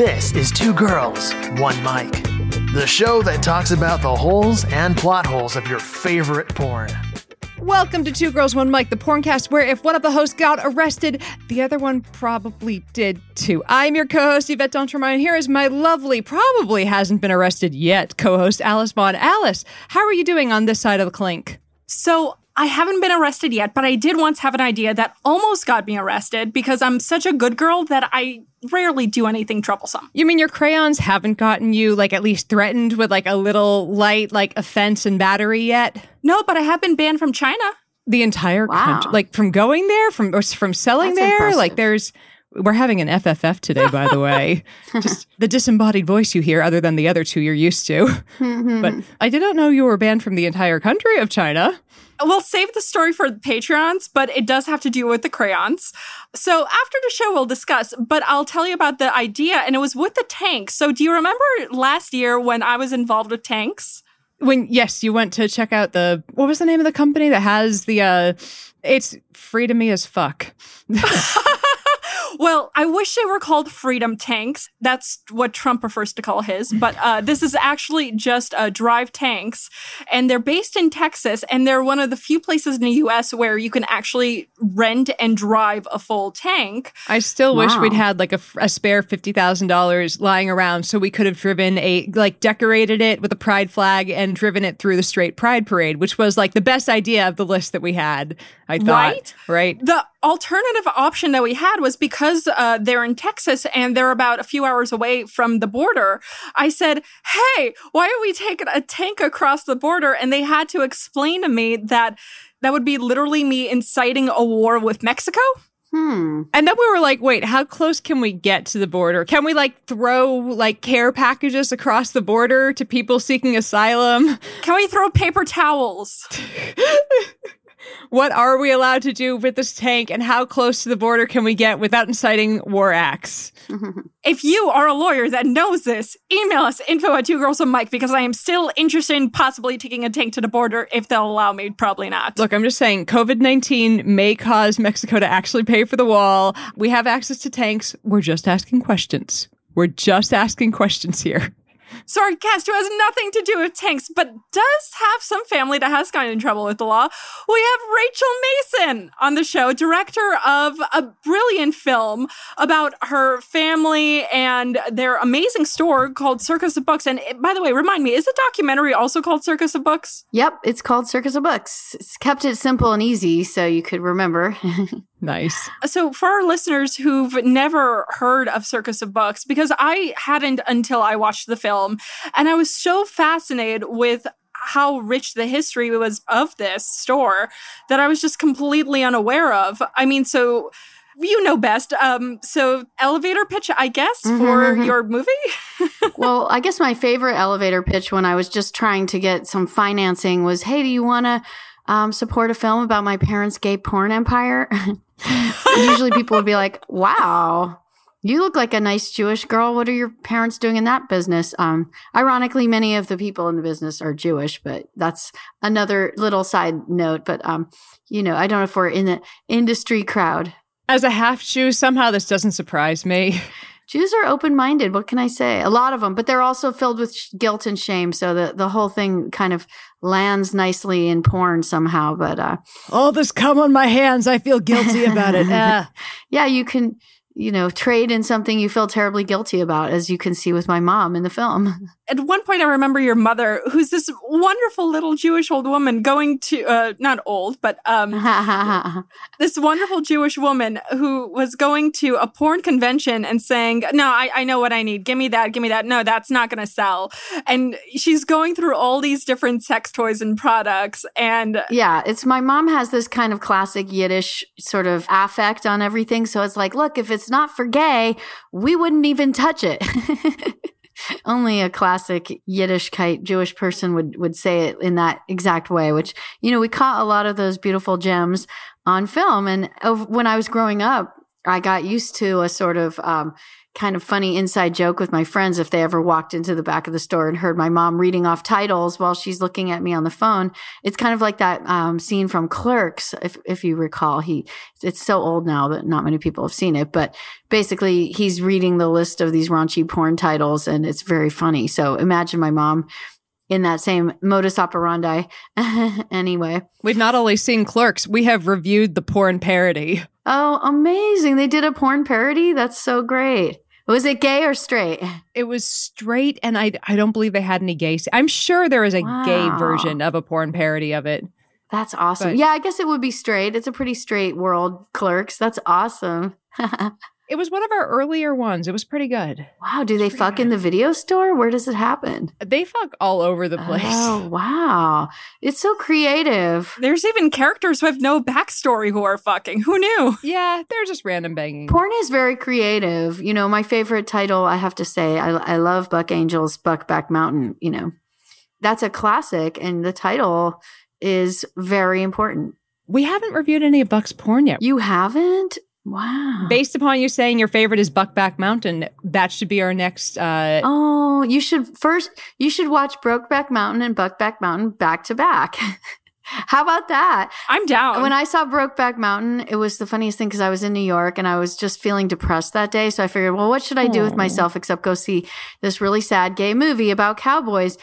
This is Two Girls, One Mic, the show that talks about the holes and plot holes of your favorite porn. Welcome to Two Girls, One Mic, the porncast where if one of the hosts got arrested, the other one probably did too. I'm your co host, Yvette d'Entremont, and here is my lovely, probably hasn't been arrested yet, co host Alice Vaughn. Alice, how are you doing on this side of the clink? So I haven't been arrested yet, but I did once have an idea that almost got me arrested because I'm such a good girl that I rarely do anything troublesome. You mean your crayons haven't gotten you, like, at least threatened with, like, a little light, like, offense and battery yet? No, but I have been banned from China. The entire Wow. country, like, from going there, from or from selling That's there, impressive. like, there's. We're having an FFF today, by the way. Just the disembodied voice you hear, other than the other two you're used to. Mm-hmm. but I did not know you were banned from the entire country of China. We'll save the story for the Patreons, but it does have to do with the crayons. So after the show, we'll discuss, but I'll tell you about the idea, and it was with the tanks. So do you remember last year when I was involved with tanks? When yes, you went to check out the what was the name of the company that has the uh it's free to me as fuck. Well, I wish they were called freedom tanks. That's what Trump prefers to call his. But uh, this is actually just uh, drive tanks. And they're based in Texas. And they're one of the few places in the US where you can actually rent and drive a full tank. I still wish we'd had like a spare fifty thousand dollars lying around so we could have driven a like decorated it with a pride flag and driven it through the straight pride parade, which was like the best idea of the list that we had. I thought, Right? right? The alternative option that we had was because uh, they're in Texas and they're about a few hours away from the border. I said, Hey, why are we taking a tank across the border? And they had to explain to me that that would be literally me inciting a war with Mexico. Hmm. And then we were like, wait, how close can we get to the border? Can we like throw like care packages across the border to people seeking asylum? Can we throw paper towels? What are we allowed to do with this tank and how close to the border can we get without inciting war acts? If you are a lawyer that knows this, email us info at two girls and Mike because I am still interested in possibly taking a tank to the border if they'll allow me. Probably not. Look, I'm just saying COVID 19 may cause Mexico to actually pay for the wall. We have access to tanks. We're just asking questions. We're just asking questions here. Guest, who has nothing to do with tanks, but does have some family that has gotten in trouble with the law, we have Rachel Mason on the show, director of a brilliant film about her family and their amazing store called Circus of Books. And it- by the way, remind me, is the documentary also called Circus of Books? Yep, it's called Circus of Books. It's kept it simple and easy so you could remember. Nice. So, for our listeners who've never heard of Circus of Books, because I hadn't until I watched the film, and I was so fascinated with how rich the history was of this store that I was just completely unaware of. I mean, so you know best. Um, so elevator pitch, I guess, for Mhm. your movie. well, I guess my favorite elevator pitch when I was just trying to get some financing was, "Hey, do you want to um, support a film about my parents' gay porn empire?" Usually, people would be like, "Wow." You look like a nice Jewish girl. What are your parents doing in that business? Um, ironically, many of the people in the business are Jewish, but that's another little side note. But um, you know, I don't know if we're in the industry crowd. As a half Jew, somehow this doesn't surprise me. Jews are open minded. What can I say? A lot of them, but they're also filled with sh- guilt and shame. So the, the whole thing kind of lands nicely in porn somehow. But uh, All this cum on my hands, I feel guilty about it. Ah. yeah, you can, you know, trade in something you feel terribly guilty about, as you can see with my mom in the film. At one point, I remember your mother, who's this wonderful little Jewish old woman, going to uh, not old, but um, this wonderful Jewish woman who was going to a porn convention and saying, No, I, I know what I need. Give me that. Give me that. No, that's not going to sell. And she's going through all these different sex toys and products. And yeah, it's my mom has this kind of classic Yiddish sort of affect on everything. So it's like, look, if it's not for gay, we wouldn't even touch it. Only a classic Yiddish kite Jewish person would, would say it in that exact way, which, you know, we caught a lot of those beautiful gems on film. And when I was growing up, I got used to a sort of um, kind of funny inside joke with my friends if they ever walked into the back of the store and heard my mom reading off titles while she's looking at me on the phone. It's kind of like that um, scene from Clerks, if if you recall. He it's so old now that not many people have seen it, but basically he's reading the list of these raunchy porn titles and it's very funny. So imagine my mom in that same modus operandi. anyway, We've not only seen Clerks, we have reviewed the porn parody. oh, amazing! They did a porn parody. That's so great. Was it gay or straight? It was straight, and I I don't believe they had any gay. I'm sure there is a gay version of a porn parody of it. That's awesome. But- yeah, I guess it would be straight. It's a pretty straight world, Clerks. That's awesome. It was one of our earlier ones. It was pretty good. wow, do they fuck in the video store? Where does it happen? They fuck all over the oh, place. Oh, wow. It's so creative. There's even characters who have no backstory who are fucking. Who knew? Yeah, they're just random banging. Porn is very creative. You know, my favorite title, I have to say, I, I love Buck Angel's Buckback Mountain. You know, that's a classic, and the title is very important. We haven't reviewed any of Buck's porn yet. You haven't? Wow. Based upon you saying your favorite is Buckback Mountain, that should be our next. Uh, Oh, you should first, you should watch Brokeback Mountain and Buckback Mountain back to back. How about that? I'm down. When I saw Brokeback Mountain, it was the funniest thing because I was in New York and I was just feeling depressed that day. So I figured, well, what should I do with myself except go see this really sad gay movie about cowboys?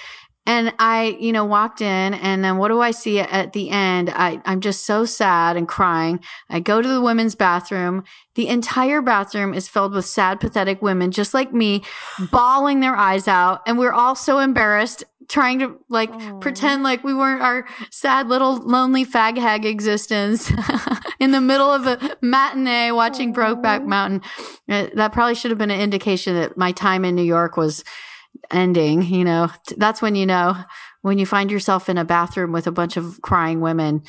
And I, you know, walked in and then what do I see at the end? I, I'm just so sad and crying. I go to the women's bathroom. The entire bathroom is filled with sad, pathetic women, just like me, bawling their eyes out. And we're all so embarrassed trying to like Aw. pretend like we weren't our sad little lonely fag hag existence in the middle of a matinee watching Brokeback Mountain. Uh, That probably should have been an indication that my time in New York was ending. You know, that's when you know when you find yourself in a bathroom with a bunch of crying women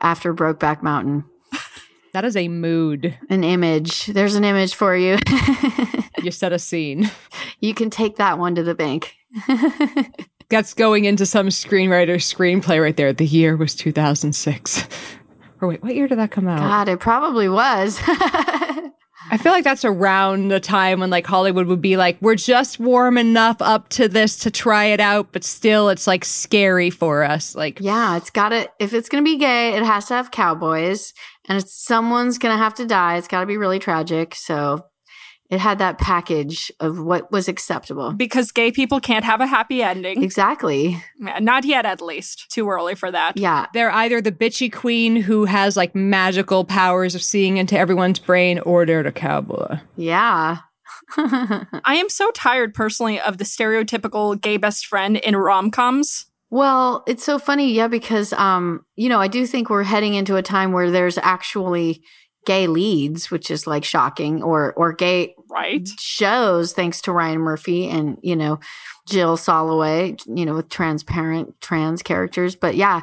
after Brokeback Mountain. that is a mood. An image. There's an image for you. You set a scene. you can take that one to the bank. That's going into some screenwriter's screenplay right there. The year was 2006. Or wait, what year did that come out? God, it probably was. I feel like that's around the time when like Hollywood would be like, we're just warm enough up to this to try it out, but still it's like scary for us. Like, Yeah, it's got to, if it's to be gay, it has to have cowboys and it's, someone's to have to die. It's got to be really tragic. So it had that package of what was acceptable. because gay people can't have a happy ending. Exactly. Not yet, at least. Too early for that. Yeah. they're either the bitchy queen who has like magical powers of seeing into everyone's brain, or they're the cowboy. Yeah. I am so tired personally of the stereotypical gay best friend in rom coms. well, it's so funny. Yeah. Because, um, you know, I do think we're heading into a time where there's actually gay leads, which is like shocking or, or gay Right. shows thanks to Ryan Murphy and, you know, Jill Soloway, you know, with transparent trans characters. But yeah,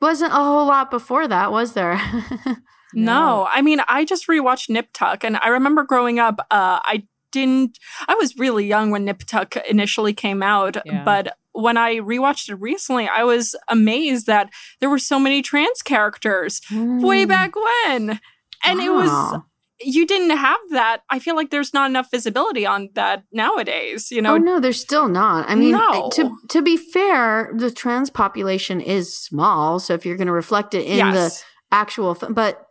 wasn't a whole lot before that, was there? No, I mean, I just rewatched Nip Tuck, and I remember growing up, uh, I didn't, I was really young when Nip Tuck initially came out, Yeah. but when I rewatched it recently, I was amazed that there were so many trans characters way Mm. back when. And it was, Wow. You didn't have that. I feel like there's not enough visibility on that nowadays, you know? oh no, there's still not. I mean, No. to to be fair, the trans population is small, so if you're going to reflect it in the actual, but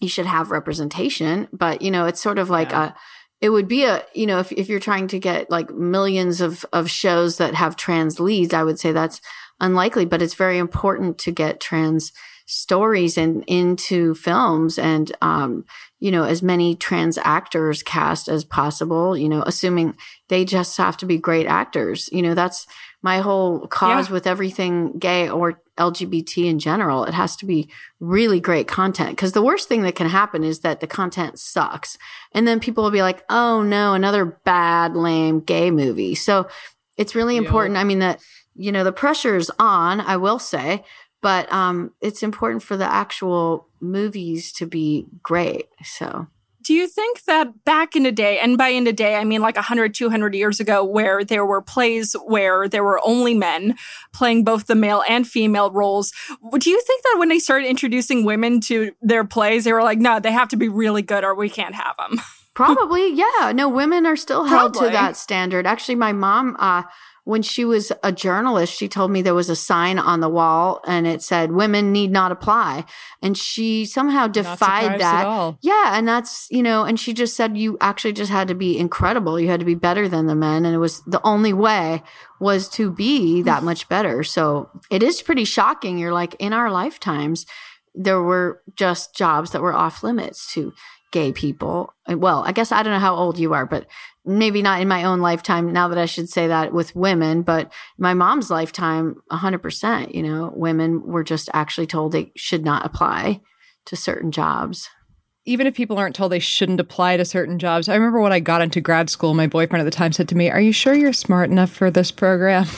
you should have representation. But you know, it's sort of like Yeah. a. It would be a you know if if you're trying to get like millions of of shows that have trans leads, I would say that's unlikely. But it's very important to get trans stories and into films and um you know as many trans actors cast as possible you know assuming they just have to be great actors you know that's my whole cause Yeah. with everything gay or lgbt in general it has to be really great content because the worst thing that can happen is that the content sucks and then people will be like oh no another bad lame gay movie so it's really Yeah. important i mean that you know the pressure is on i will say but um it's important for the actual movies to be great so do you think that back in the day, and by in the day, I mean like 100, 200 years ago, where there were plays where there were only men playing both the male and female roles, do you think that when they started introducing women to their plays, they were like, no, they have to be really good or we can't have them? Probably, yeah. No, women are still held Probably. to that standard. Actually, my mom, uh, when she was a journalist, she told me there was a sign on the wall and it said women need not apply. And she somehow defied that. Yeah, and that's, you know, and she just said you actually just had to be incredible. You had to be better than the men. And it was the only way was to be that much better. So it is pretty shocking. You're like, in our lifetimes, there were just jobs that were off limits to gay people. Well, I guess I don't know how old you are, but maybe not in my own lifetime now that I should say that with women, but my mom's lifetime, 100%, you know, women were just actually told they should not apply to certain jobs. even if people aren't told they shouldn't apply to certain jobs, I remember when I got into grad school, my boyfriend at the time said to me, Are you sure you're smart enough for this program?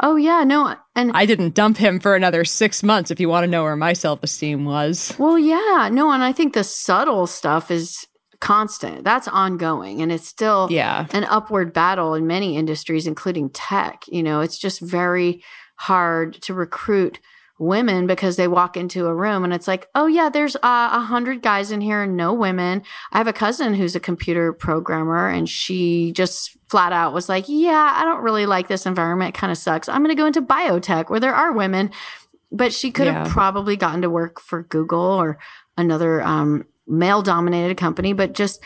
Oh, yeah, no. And I didn't dump him for another six months if you want to know where my self esteem was. Well, yeah, no, and I think the subtle stuff is constant. That's ongoing, and it's still Yeah. an upward battle in many industries, including tech. You know, it's just very hard to recruit women because they walk into a room and it's like, oh yeah, there's uh, a hundred guys in here and no women. I have a cousin who's a computer programmer and she just flat out was like, yeah, I don't really like this environment. It kind of sucks. I'm going to go into biotech where there are women. But she could have probably gotten to work for Google or another um, male dominated company, but just,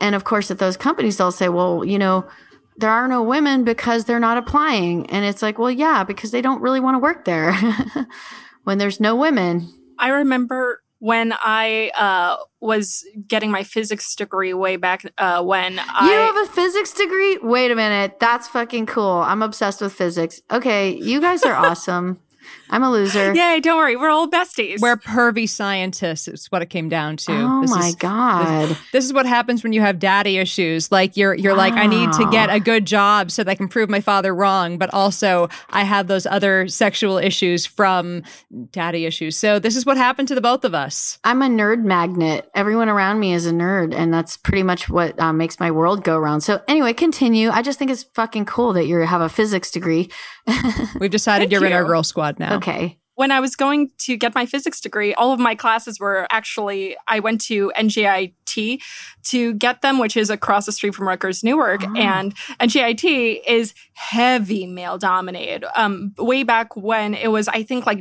and of course, at those companies, they'll say, well, you know, there are no women because they're not applying. And it's like, well, yeah, because they don't really want to work there when there's no women. I remember when I uh, was getting my physics degree way back uh, when I. you have a physics degree? Wait a minute. That's fucking cool. I'm obsessed with physics. Okay. You guys are awesome. I'm a loser. Yay, don't worry. We're all besties. We're pervy scientists, is what it came down to. Oh This my is- God. This is what happens when you have daddy issues. Like you're you're like, I need to get a good job so that I can prove my father wrong, but also I have those other sexual issues from daddy issues. So this is what happened to the both of us. I'm a nerd magnet. Everyone around me is a nerd, and that's pretty much what uh, makes my world go around. So, anyway, continue. I just think it's fucking cool that you have a physics degree. We've decided Thank you're in our girl squad now. Okay. When I was going to get my physics degree, all of my classes were actually, I went to NJIT to get them, which is across the street from Rutgers Newark. Oh. And NJIT is heavy male dominated. Um, way back when it was, I think, like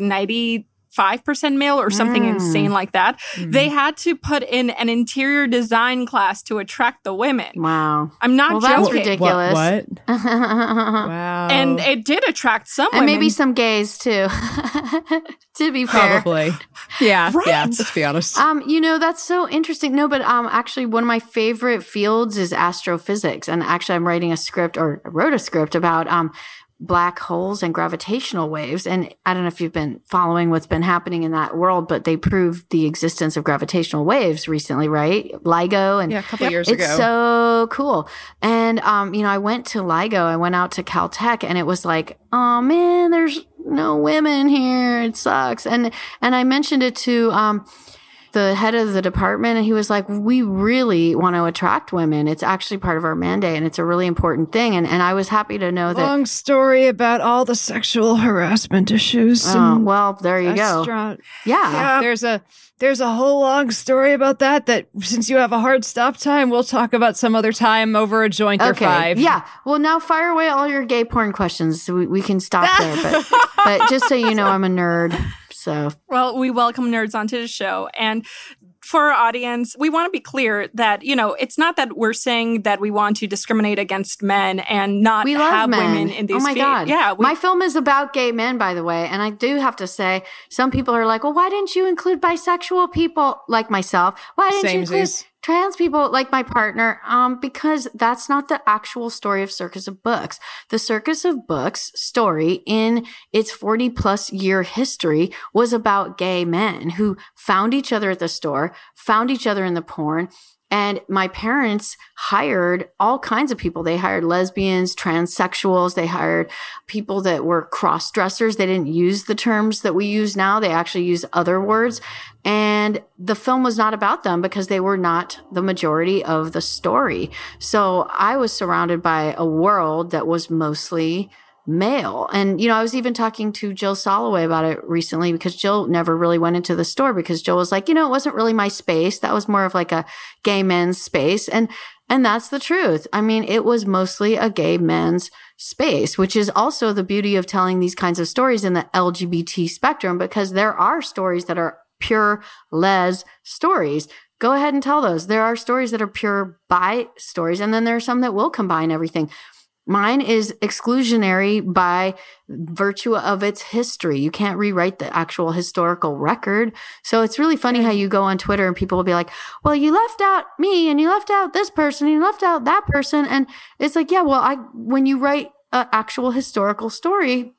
95% male or something Mm. insane like that. They had to put in an interior design class to attract the women. Wow. I'm not Well, that's ridiculous. What? what? and Wow. And it did attract some women. maybe some gays too. to be fair. Probably. Yeah. Right? Yeah. Let's be honest. Um, you know, that's so interesting. No, but um actually one of my favorite fields is astrophysics. And actually I'm writing a script or wrote a script about um black holes and gravitational waves. And I don't know if you've been following what's been happening in that world, but they proved the existence of gravitational waves recently, right? LIGO and yeah, a couple years it's ago. so cool. And um, you know, I went to LIGO, I went out to Caltech and it was like, oh man, there's no women here. It sucks. And and I mentioned it to um the head of the department and he was like, We really want to attract women. It's actually part of our mandate and it's a really important thing. And and I was happy to know that Long story about all the sexual harassment issues. Oh, well, there you go. restaurant- Yeah. There's a there's a whole long story about that. That since you have a hard stop time, we'll talk about some other time over a joint or Okay. five. Yeah. Well, now fire away all your gay porn questions. So we, we can stop there. But, but just so you know, I'm a nerd. So Well, we welcome nerds onto the show. And for our audience, we want to be clear that, you know, it's not that we're saying that we want to discriminate against men and not we love have men. women in these oh my fe- god! Yeah. We, my film is about gay men, by the way, and I do have to say, some people are like, "Well, why didn't you include bisexual people like myself? Why didn't you include Samesies. Trans people like my partner?" Um, because that's not the actual story of Circus of Books. The Circus of Books story in its forty plus year history was about gay men who found each other at the store, found each other in the porn. And my parents hired all kinds of people. They hired lesbians, transsexuals. They hired people that were cross dressers. They didn't use the terms that we use now. They actually use other words. And the film was not about them because they were not the majority of the story. So I was surrounded by a world that was mostly male. And, you know, I was even talking to Jill Soloway about it recently because Jill never really went into the store because Jill was like, you know, it wasn't really my space. That was more of like a gay men's space. And, and that's the truth. I mean, it was mostly a gay men's space, which is also the beauty of telling these kinds of stories in the LGBT spectrum because there are stories that are pure les stories. Go ahead and tell those. There are stories that are pure bi stories, and then there are some that will combine everything. Mine is exclusionary by virtue of its history. You can't rewrite the actual historical record. So it's really funny how you go on Twitter and people will be like, well, you left out me and you left out this person and you left out that person. And it's like, yeah, well, I, when you write an actual historical story,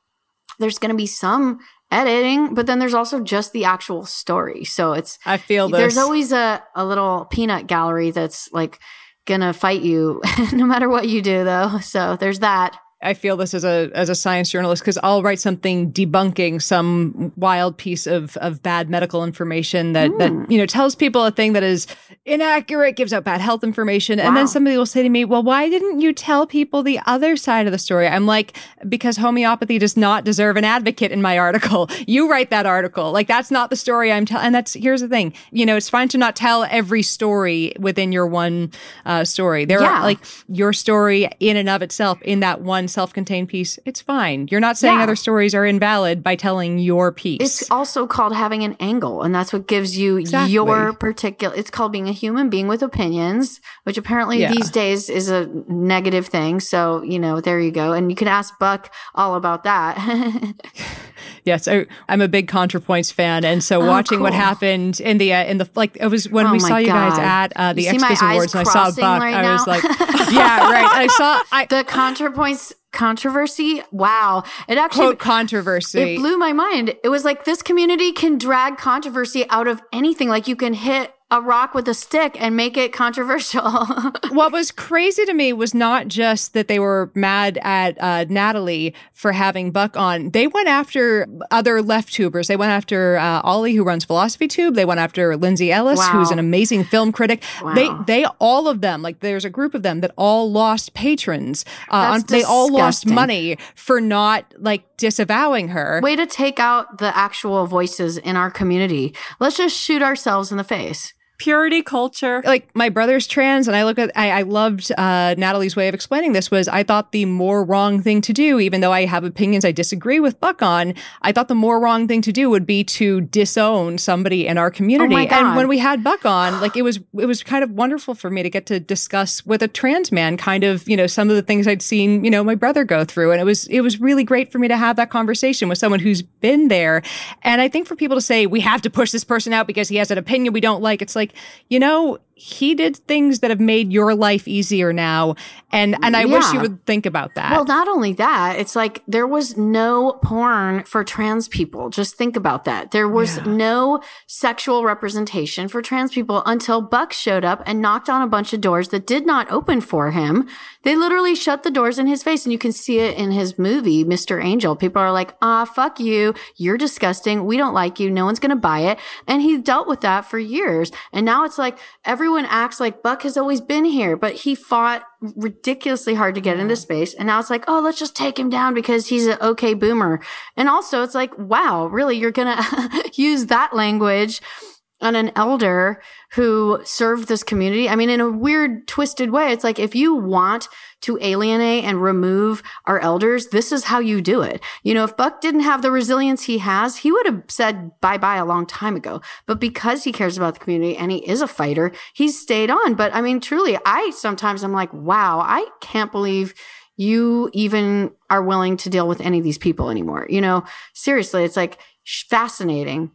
there's going to be some editing, but then there's also just the actual story. So it's, I feel this. there's always a, a little peanut gallery that's like, gonna fight you no matter what you do though. So there's that I feel this as a as a science journalist because I'll write something debunking some wild piece of of bad medical information that mm. that hmm. you know tells people a thing that is inaccurate, gives out bad health information, wow. and then somebody will say to me, "Well, why didn't you tell people the other side of the story?" I'm like, "Because homeopathy does not deserve an advocate in my article. You write that article. Like that's not the story I'm telling." And that's here's the thing. You know, it's fine to not tell every story within your one uh, story. There yeah. are like your story in and of itself in that one self-contained piece, it's fine. You're not saying yeah. other stories are invalid by telling your piece. It's also called having an angle, and that's what gives you exactly. your particular. It's called being a human being with opinions, which apparently yeah. these days is a negative thing. So you know, there you go, and you can ask Buck all about that. yes, I, am a big ContraPoints fan, and so oh, watching cool. what happened in the uh, in the like it was when oh we saw God. you guys at uh, the XBIZ Awards, and I saw Buck, right I was like, yeah, right. I saw I, the ContraPoints controversy. Wow. It actually Quote controversy. It blew my mind. It was like this community can drag controversy out of anything. Like you can hit a rock with a stick and make it controversial. what was crazy to me was not just that they were mad at uh, Natalie for having Buck on. They went after other left tubers. They went after uh, Ollie, who runs Philosophy Tube. They went after Lindsay Ellis, wow. who's an amazing film critic. Wow. They, they, all of them, like there's a group of them that all lost patrons. Uh, they all lost money for not like disavowing her. Way to take out the actual voices in our community. Let's just shoot ourselves in the face purity culture. Like my brother's trans, and I look at I, I loved uh, Natalie's way of explaining this was I thought the more wrong thing to do, even though I have opinions I disagree with Buck on, I thought the more wrong thing to do would be to disown somebody in our community. Oh and when we had Buck on, like it was it was kind of wonderful for me to get to discuss with a trans man kind of you know some of the things I'd seen you know my brother go through, and it was it was really great for me to have that conversation with someone who's been there. And I think for people to say we have to push this person out because he has an opinion we don't like, it's like like, you know, he did things that have made your life easier now and and I yeah. wish you would think about that. Well, not only that, it's like there was no porn for trans people. Just think about that. There was yeah. no sexual representation for trans people until Buck showed up and knocked on a bunch of doors that did not open for him. They literally shut the doors in his face and you can see it in his movie Mr. Angel. People are like, "Ah, fuck you. You're disgusting. We don't like you. No one's going to buy it." And he dealt with that for years. And now it's like every everyone acts like Buck has always been here, but he fought ridiculously hard to get into space. And now it's like, oh, let's just take him down because he's an okay boomer. And also it's like, wow, really? You're going to use that language on an elder who served this community. I mean, in a weird, twisted way, it's like if you want to alienate and remove our elders, this is how you do it. You know, if Buck didn't have the resilience he has, he would have said bye bye a long time ago. But because he cares about the community and he is a fighter, he's stayed on. But I mean, truly, I sometimes I'm like, wow, I can't believe you even are willing to deal with any of these people anymore. You know, seriously, it's like fascinating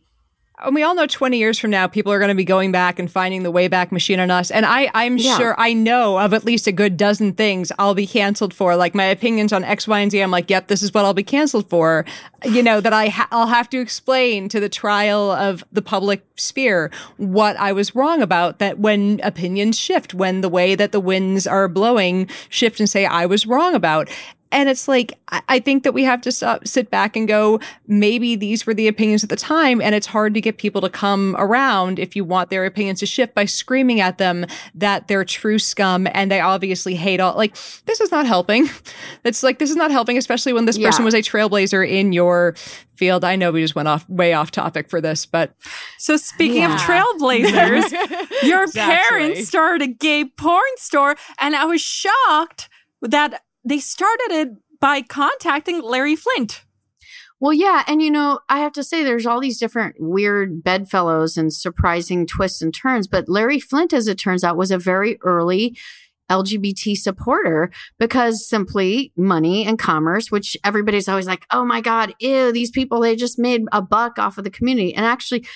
and we all know 20 years from now, people are going to be going back and finding the Wayback Machine on us. And I, I'm yeah. sure I know of at least a good dozen things I'll be canceled for. Like my opinions on X, Y, and Z. I'm like, yep, this is what I'll be canceled for. You know, that I ha- I'll have to explain to the trial of the public sphere what I was wrong about. That when opinions shift, when the way that the winds are blowing shift and say I was wrong about. And it's like, I think that we have to stop, sit back and go, maybe these were the opinions at the time. And it's hard to get people to come around if you want their opinions to shift by screaming at them that they're true scum and they obviously hate all. Like, this is not helping. It's like, this is not helping, especially when this yeah. person was a trailblazer in your field. I know we just went off way off topic for this, but. So, speaking yeah. of trailblazers, your exactly. parents started a gay porn store, and I was shocked that they started it by contacting Larry Flynt. Well, yeah. And, you know, I have to say there's all these different weird bedfellows and surprising twists and turns. But Larry Flynt, as it turns out, was a very early LGBT supporter because simply money and commerce, which everybody's always like, oh my God, ew, these people, they just made a buck off of the community. And actually,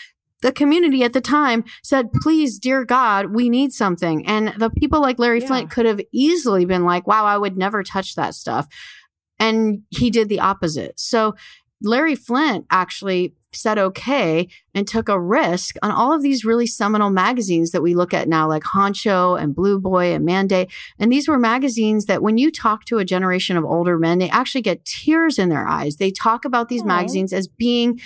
the community at the time said, please, dear God, we need something. And the people like Larry yeah. Flynt could have easily been like, wow, I would never touch that stuff. And he did the opposite. So Larry Flynt actually said okay and took a risk on all of these really seminal magazines that we look at now, like Honcho and Blue Boy and Mandate. And these were magazines that when you talk to a generation of older men, they actually get tears in their eyes. They talk about these Aww. magazines as being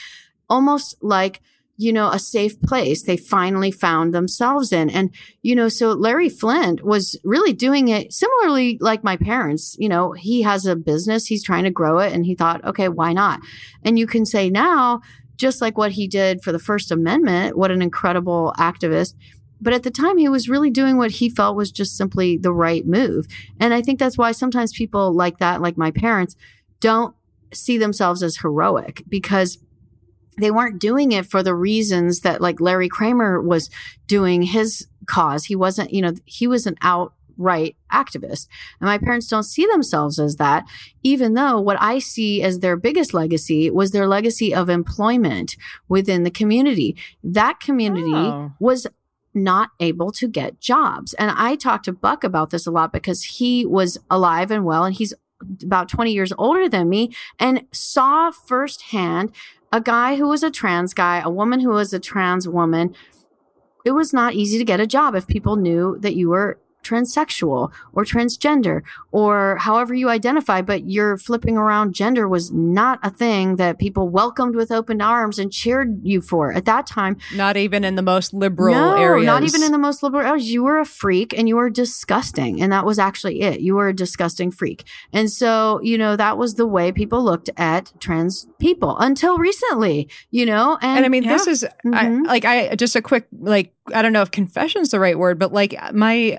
almost like you know, a safe place they finally found themselves in. And, you know, so Larry Flynt was really doing it similarly like my parents. You know, he has a business, he's trying to grow it, and he thought, okay, why not? And you can say now, just like what he did for the First Amendment, what an incredible activist. But at the time, he was really doing what he felt was just simply the right move. And I think that's why sometimes people like that, like my parents, don't see themselves as heroic because they weren't doing it for the reasons that like Larry Kramer was doing his cause. He wasn't, you know, he was an outright activist. And my parents don't see themselves as that, even though what I see as their biggest legacy was their legacy of employment within the community. That community oh. was not able to get jobs. And I talked to Buck about this a lot because he was alive and well and he's about 20 years older than me and saw firsthand a guy who was a trans guy, a woman who was a trans woman. It was not easy to get a job if people knew that you were transsexual or transgender or however you identify, but you're flipping around gender was not a thing that people welcomed with open arms and cheered you for at that time. Not even in the most liberal no, areas. Not even in the most liberal areas. You were a freak and you were disgusting. And that was actually it. You were a disgusting freak. And so, you know, that was the way people looked at trans people until recently, you know? And, and I mean, yeah. this is mm-hmm. I, like, I just a quick, like, I don't know if confession's the right word, but like my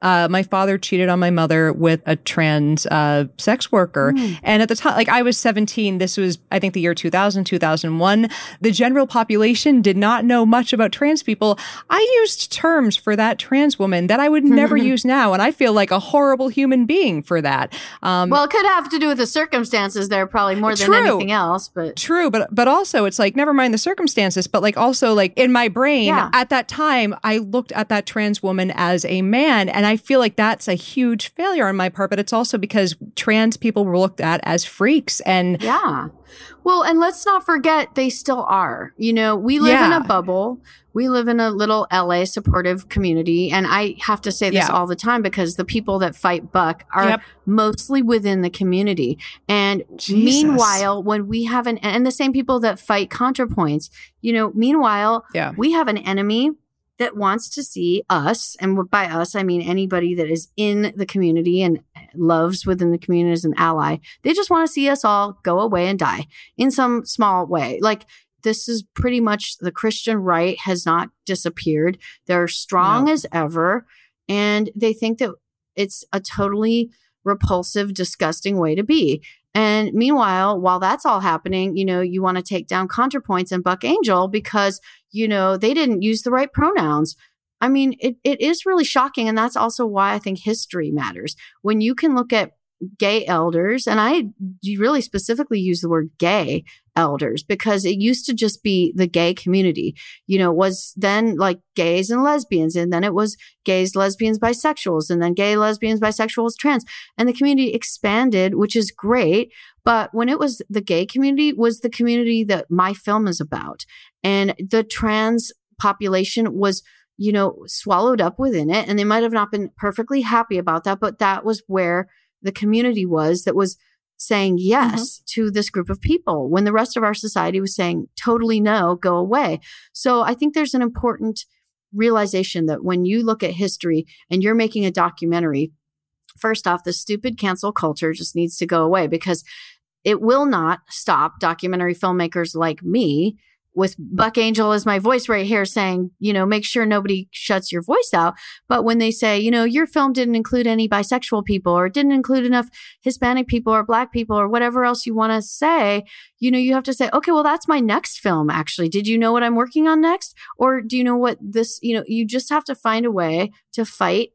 uh, my father cheated on my mother with a trans uh, sex worker. Mm. And at the time, like I was 17, this was, I think, the year 2000, 2001. The general population did not know much about trans people. I used terms for that trans woman that I would never use now. And I feel like a horrible human being for that. Um, well, it could have to do with the circumstances there, probably more than true, anything else. But true. But, but also, it's like, never mind the circumstances, but like also, like in my brain yeah. at that time, I looked at that trans woman as a man. And I feel like that's a huge failure on my part, but it's also because trans people were looked at as freaks. And yeah. Well, and let's not forget they still are. You know, we live yeah. in a bubble. We live in a little LA supportive community. And I have to say this yeah. all the time because the people that fight Buck are yep. mostly within the community. And Jesus. meanwhile, when we have an, and the same people that fight ContraPoints, you know, meanwhile, yeah. we have an enemy that wants to see us, and by us, I mean anybody that is in the community and loves within the community as an ally. They just want to see us all go away and die in some small way. Like, this is pretty much the Christian right has not disappeared. They're strong no. as ever. And they think that it's a totally repulsive, disgusting way to be. And meanwhile, while that's all happening, you know, you want to take down ContraPoints and Buck Angel because, you know, they didn't use the right pronouns. I mean, it, it is really shocking. And that's also why I think history matters. When you can look at gay elders, and I really specifically use the word gay elders because it used to just be the gay community. You know, was then like gays and lesbians, and then it was gays, lesbians, bisexuals, and then gay, lesbians, bisexuals, trans. And the community expanded, which is great. But when it was the gay community, was the community that my film is about. And the trans population was you know, swallowed up within it. And they might have not been perfectly happy about that, but that was where the community was that was saying yes mm-hmm. to this group of people when the rest of our society was saying totally no, go away. So I think there's an important realization that when you look at history and you're making a documentary, first off, the stupid cancel culture just needs to go away because it will not stop documentary filmmakers like me with Buck Angel as my voice right here saying, you know, make sure nobody shuts your voice out. But when they say, you know, your film didn't include any bisexual people or didn't include enough Hispanic people or black people or whatever else you want to say, you know, you have to say, okay, well, that's my next film, actually. Did you know what I'm working on next? Or do you know what this, you know, you just have to find a way to fight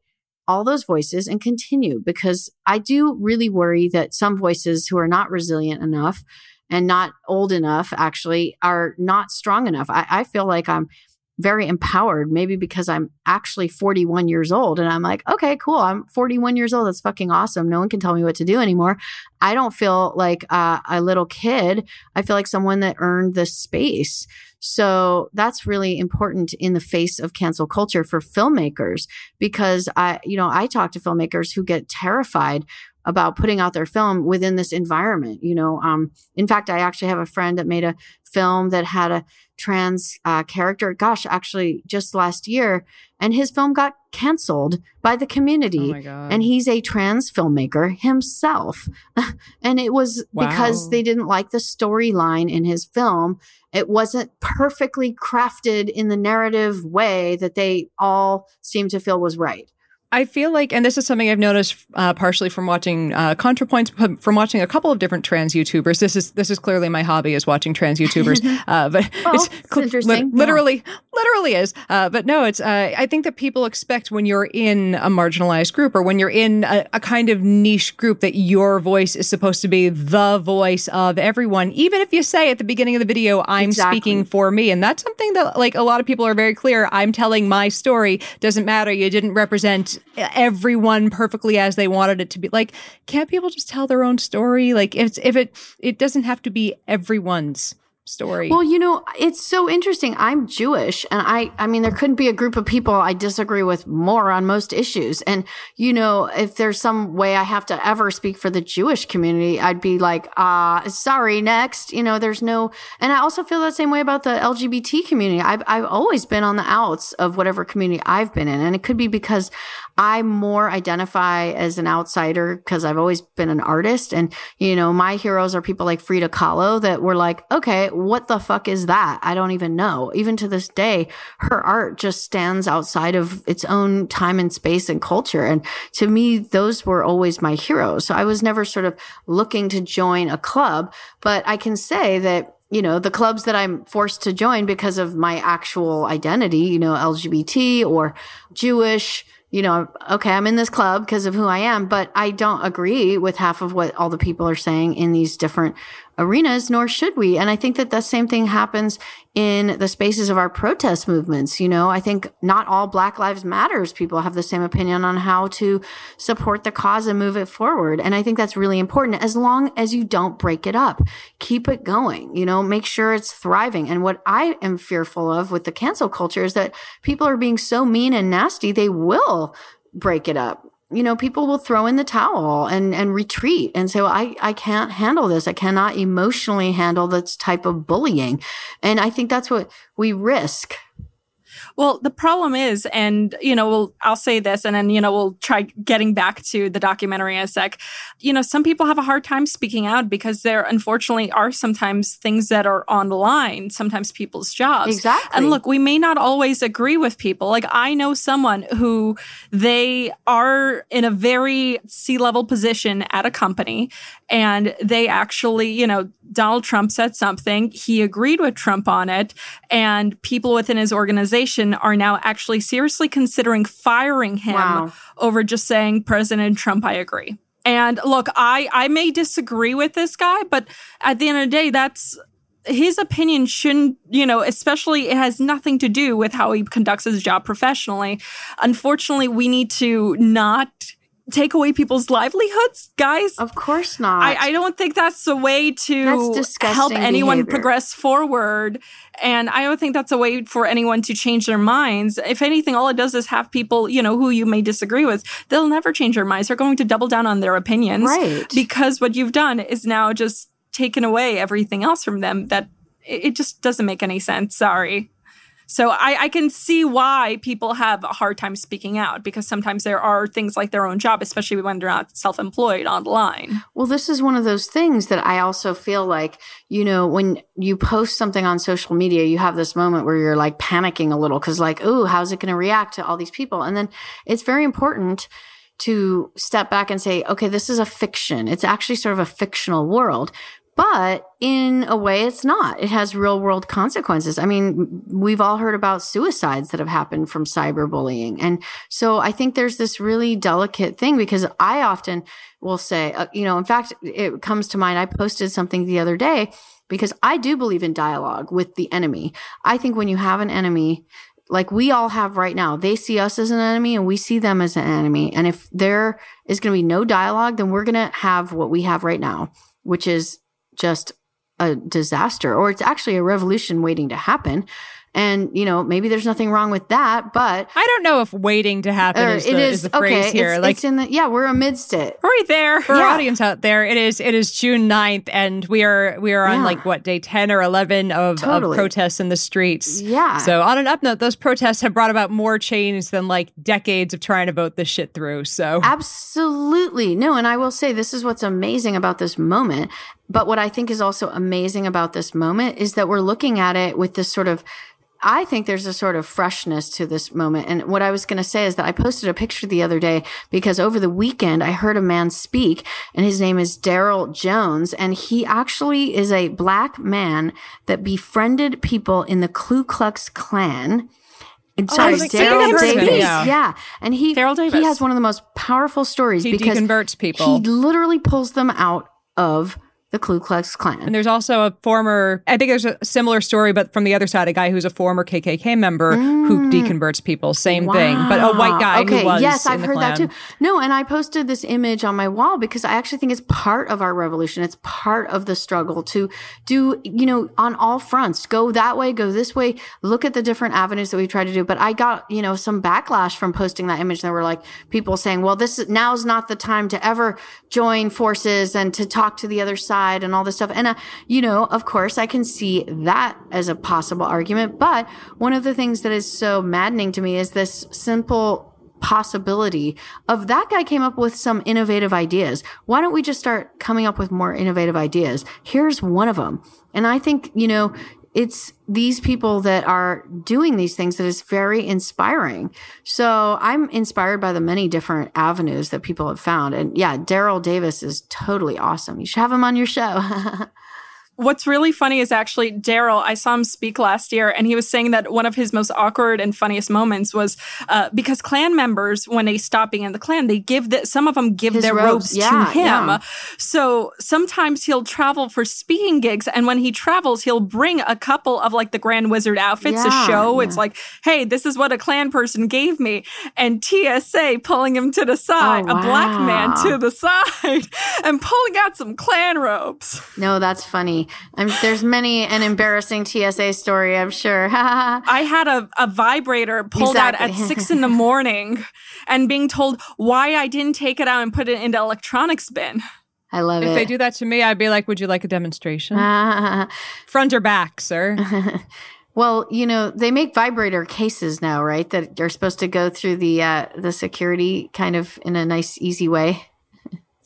all those voices and continue because I do really worry that some voices who are not resilient enough and not old enough actually are not strong enough. I, I feel like I'm very empowered, maybe because I'm actually 41 years old and I'm like, okay, cool. I'm 41 years old. That's fucking awesome. No one can tell me what to do anymore. I don't feel like uh, a little kid. I feel like someone that earned the space. So that's really important in the face of cancel culture for filmmakers because I, you know, I talk to filmmakers who get terrified about putting out their film within this environment. You know, um, in fact, I actually have a friend that made a film that had a trans uh, character. Gosh, actually, just last year, and his film got canceled by the community. Oh and he's a trans filmmaker himself, and it was wow. because they didn't like the storyline in his film. It wasn't perfectly crafted in the narrative way that they all seemed to feel was right. I feel like, and this is something I've noticed uh, partially from watching uh, ContraPoints, from watching a couple of different trans YouTubers. This is this is clearly my hobby is watching trans YouTubers, uh, but oh, it's, cl- interesting. Li- literally, yeah. Literally is. Uh, but no, it's. Uh, I think that people expect when you're in a marginalized group or when you're in a, a, kind of niche group that your voice is supposed to be the voice of everyone, even if you say at the beginning of the video, "I'm exactly. speaking for me," and that's something that like a lot of people are very clear. I'm telling my story. Doesn't matter. You didn't represent everyone perfectly as they wanted it to be. Like, can't people just tell their own story? Like, if if it it doesn't have to be everyone's story. Well, you know, it's so interesting. I'm Jewish and I I mean there couldn't be a group of people I disagree with more on most issues. And you know, if there's some way I have to ever speak for the Jewish community, I'd be like, uh, sorry, next. You know, there's no and I also feel the same way about the LGBT community. I've I've always been on the outs of whatever community I've been in. And it could be because I more identify as an outsider because I've always been an artist. And, you know, my heroes are people like Frida Kahlo that were like, okay, what the fuck is that? I don't even know. Even to this day, her art just stands outside of its own time and space and culture. And to me, those were always my heroes. So I was never sort of looking to join a club, but I can say that you know, the clubs that I'm forced to join because of my actual identity, you know, LGBT or Jewish, you know, okay, I'm in this club because of who I am, but I don't agree with half of what all the people are saying in these different arenas, nor should we. And I think that the same thing happens in the spaces of our protest movements. You know, I think not all Black Lives Matters people have the same opinion on how to support the cause and move it forward. And I think that's really important as long as you don't break it up. Keep it going, you know, make sure it's thriving. And what I am fearful of with the cancel culture is that people are being so mean and nasty, they will break it up you know, people will throw in the towel and, and retreat and say, well, I, I can't handle this. I cannot emotionally handle this type of bullying. And I think that's what we risk well, the problem is, and you know, we'll I'll say this, and then you know, we'll try getting back to the documentary in a sec. You know, some people have a hard time speaking out because there unfortunately are sometimes things that are on the line. Sometimes people's jobs. Exactly. And look, we may not always agree with people. Like I know someone who they are in a very C level position at a company, and they actually, you know, Donald Trump said something, he agreed with Trump on it, and people within his organization are now actually seriously considering firing him wow. over just saying, President Trump, I agree. And look, I I may disagree with this guy, but at the end of the day, that's his opinion shouldn't, you know, especially it has nothing to do with how he conducts his job professionally. Unfortunately, we need to not take away people's livelihoods, guys. Of course not. I, I don't think that's a way to help anyone behavior. progress forward. And I don't think that's a way for anyone to change their minds. If anything, all it does is have people, you know, who you may disagree with, they'll never change their minds. They're going to double down on their opinions. Right. Because what you've done is now just taken away everything else from them that it just doesn't make any sense. Sorry. So I, I can see why people have a hard time speaking out because sometimes there are things like their own job, especially when they're not self-employed online. Well, this is one of those things that I also feel like, you know, when you post something on social media, you have this moment where you're like panicking a little because, like, oh, how's it going to react to all these people? And then it's very important to step back and say, okay, this is a fiction. It's actually sort of a fictional world. But in a way, it's not. It has real world consequences. I mean, we've all heard about suicides that have happened from cyberbullying. And so I think there's this really delicate thing because I often will say, uh, you know, in fact, it comes to mind. I posted something the other day because I do believe in dialogue with the enemy. I think when you have an enemy, like we all have right now, they see us as an enemy and we see them as an enemy. And if there is going to be no dialogue, then we're going to have what we have right now, which is just a disaster or it's actually a revolution waiting to happen. And, you know, maybe there's nothing wrong with that, but I don't know if waiting to happen is it the, is is the phrase okay. here. It's, like it's in the, yeah, we're amidst it. Right there. for Yeah. our audience out there, it is it is June 9th and we are we are on Yeah. like what day 10 or 11 of, Totally. of protests in the streets. Yeah. So on an up note, those protests have brought about more change than like decades of trying to vote this shit through. So Absolutely. No, and I will say this is what's amazing about this moment. But what I think is also amazing about this moment is that we're looking at it with this sort of I think there's a sort of freshness to this moment. And what I was going to say is that I posted a picture the other day because over the weekend I heard a man speak and his name is Daryl Jones. And he actually is a black man that befriended people in the Ku Klux Klan. And Oh, sorry, I like, Daryl I've heard of him, Davis. yeah. Yeah. And he, Daryl he has one of the most powerful stories he because deconverts people. he literally pulls them out of the Ku Klux Klan. And there's also a former, I think there's a similar story, but from the other side, a guy who's a former KKK member who deconverts people. Same thing, but a white guy Mm. okay, who was. yes, I've heard that too. No, and I posted this image on my wall because I actually think it's part of our revolution. It's part of the struggle to do, you know, on all fronts. Go that way, go this way. Look at the different avenues that we try to do. But I got, you know, some backlash from posting that image. There were like people saying, "Well, this is now's not the time to ever join forces and to talk to the other side and all this stuff." And uh, you know, of course, I can see that as a possible argument. But one of the things that is so maddening to me is this simple possibility of that guy came up with some innovative ideas. Why don't we just start coming up with more innovative ideas? Here's one of them. And I think, you know, it's these people that are doing these things that is very inspiring. So I'm inspired by the many different avenues that people have found. And yeah, Daryl Davis is totally awesome. You should have him on your show. What's really funny is actually Daryl. I saw him speak last year, and he was saying that one of his most awkward and funniest moments was uh, because Klan members, when they stop being in the Klan, they give the, some of them give His their robes, robes, yeah, to him. yeah. So sometimes he'll travel for speaking gigs, and when he travels, he'll bring a couple of like the Grand Wizard outfits Yeah, to show. It's like, hey, this is what a Klan person gave me, and TSA pulling him to the side, Oh, a black man to the side, and pulling out some Klan robes. no, that's funny. I'm, there's many an embarrassing TSA story, I'm sure. I had a, a vibrator pulled out at six in the morning and being told why I didn't take it out and put it in the electronics bin. I love If it. If they do that to me, I'd be like, "Would you like a demonstration? Front or back, sir?" well, you know, they make vibrator cases now, right? That are supposed to go through the uh, the security kind of in a nice, easy way.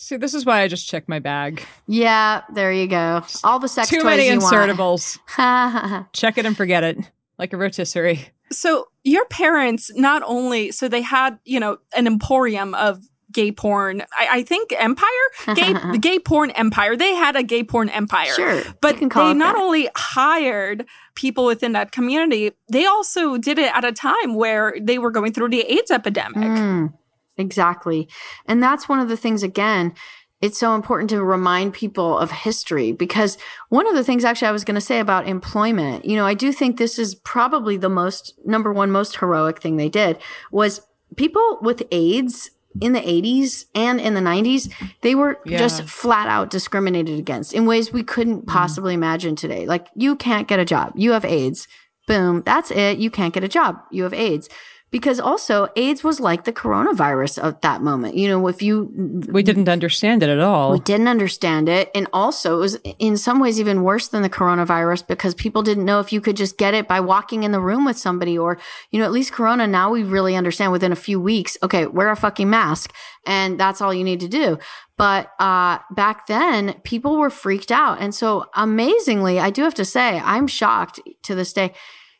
See, this is why I just check my bag. Yeah, there you go. All the sex Too toys many you insertables. want. check it and forget it, like a rotisserie. So your parents not only so they had, you know, an emporium of gay porn. I, I think empire? Gay the gay porn empire. They had a gay porn empire. Sure, you But can call they it not that. only hired people within that community, they also did it at a time where they were going through the AIDS epidemic. Mm. Exactly. And that's one of the things, again, it's so important to remind people of history because one of the things actually I was going to say about employment, you know, I do think this is probably the most number one most heroic thing they did was people with AIDS in the 80s and in the 90s, they were yeah. just flat out discriminated against in ways we couldn't mm-hmm. possibly mm. imagine today. Like, you can't get a job. You have AIDS. Boom. That's it. You can't get a job. You have AIDS because also AIDS was like the coronavirus at that moment. You know, if you we didn't understand it at all. We didn't understand it, and also it was in some ways even worse than the coronavirus because people didn't know if you could just get it by walking in the room with somebody or you know at least corona now we really understand within a few weeks. Okay, wear a fucking mask, and that's all you need to do. But uh, back then, people were freaked out, and so amazingly, I do have to say, I'm shocked to this day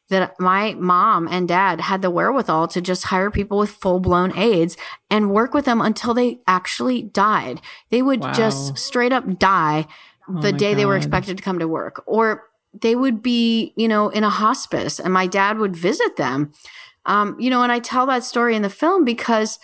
that my mom and dad had the wherewithal to just hire people with full blown AIDS and work with them until they actually died. They would wow. just straight up die oh the day God. they were expected to come to work or they would be, you know, in a hospice and my dad would visit them. Um, you know, and I tell that story in the film because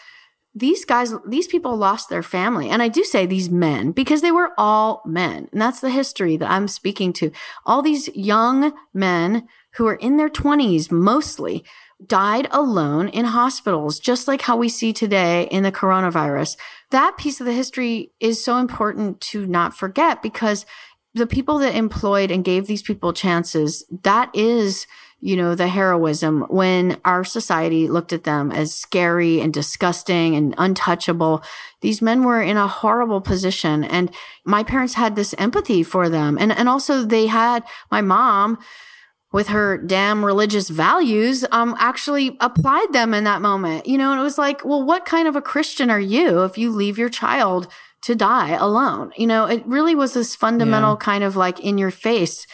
these guys, these people lost their family. And I do say these men because they were all men. And that's the history that I'm speaking to. All these young men who are in their 20s mostly died alone in hospitals, just like how we see today in the coronavirus. That piece of the history is so important to not forget because the people that employed and gave these people chances, that is, you know, the heroism when our society looked at them as scary and disgusting and untouchable. These men were in a horrible position. And my parents had this empathy for them. And, and also they had my mom, with her damn religious values, um, actually applied them in that moment. You know, and it was like, well, what kind of a Christian are you if you leave your child to die alone? You know, it really was this fundamental yeah. kind of like in your face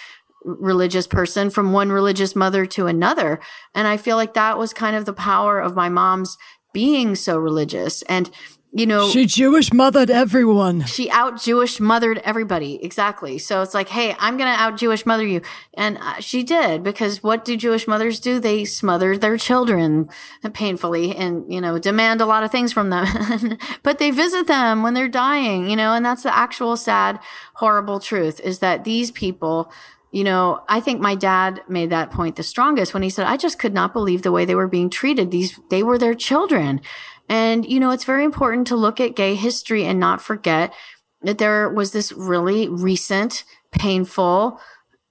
religious person from one religious mother to another. And I feel like that was kind of the power of my mom's being so religious. And you know she jewish mothered everyone. she out jewish mothered everybody. Exactly. So it's like hey i'm gonna out jewish mother you. And uh, she did because what do jewish mothers do? They smother their children painfully and you know demand a lot of things from them. But they visit them when they're dying you know and that's the actual sad horrible truth is that these people you know, I think my dad made that point the strongest when he said, I just could not believe the way they were being treated. These, they were their children. And, you know, it's very important to look at gay history and not forget that there was this really recent, painful,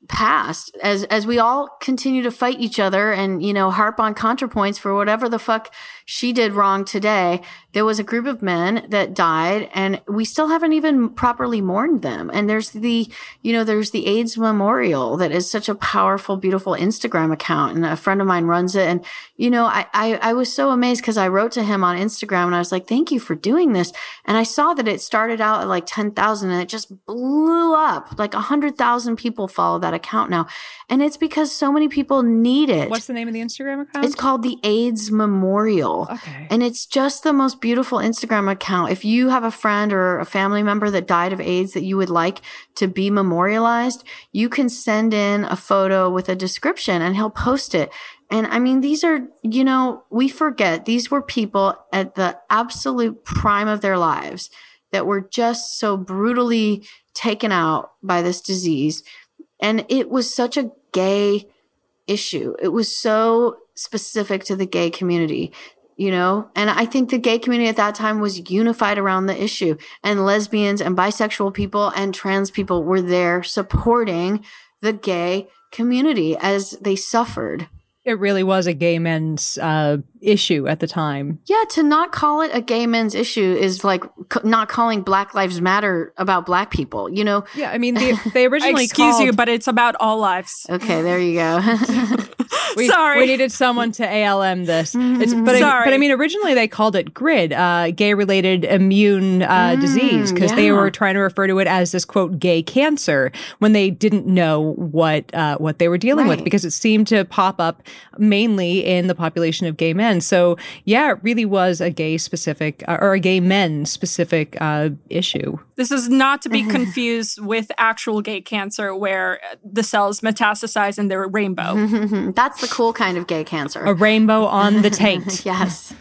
past as as we all continue to fight each other and you know harp on contrapoints for whatever the fuck she did wrong today there was a group of men that died and we still haven't even properly mourned them and there's the you know there's the AIDS memorial that is such a powerful beautiful Instagram account and a friend of mine runs it and you know I I, I was so amazed because I wrote to him on Instagram and I was like thank you for doing this and I saw that it started out at like 10,000 and it just blew up like 100,000 people follow that account now. And it's because so many people need it. What's the name of the Instagram account? It's called the AIDS Memorial. Okay. And it's just the most beautiful Instagram account. If you have a friend or a family member that died of AIDS that you would like to be memorialized, you can send in a photo with a description and he'll post it. And I mean, these are, you know, we forget these were people at the absolute prime of their lives that were just so brutally taken out by this disease. And it was such a gay issue. It was so specific to the gay community, you know? And I think the gay community at that time was unified around the issue. And lesbians and bisexual people and trans people were there supporting the gay community as they suffered. It really was a gay men's uh, issue at the time. Yeah, to not call it a gay men's issue is like c- not calling Black Lives Matter about Black people. You know? Yeah, I mean, they, they originally excuse called... you, but it's about all lives. Okay, there you go. we, Sorry, we needed someone to ALM this. It's, but Sorry. I, but I mean, originally they called it GRID, uh, gay-related immune uh, mm, disease, because yeah. they were trying to refer to it as this quote gay cancer when they didn't know what uh, what they were dealing right. with, because it seemed to pop up mainly in the population of gay men. So yeah, it really was a gay specific uh, or a gay men specific uh, issue. This is not to be confused with actual gay cancer, where the cells metastasize and they're rainbow. That's the cool kind of gay cancer. A rainbow on the taint. yes.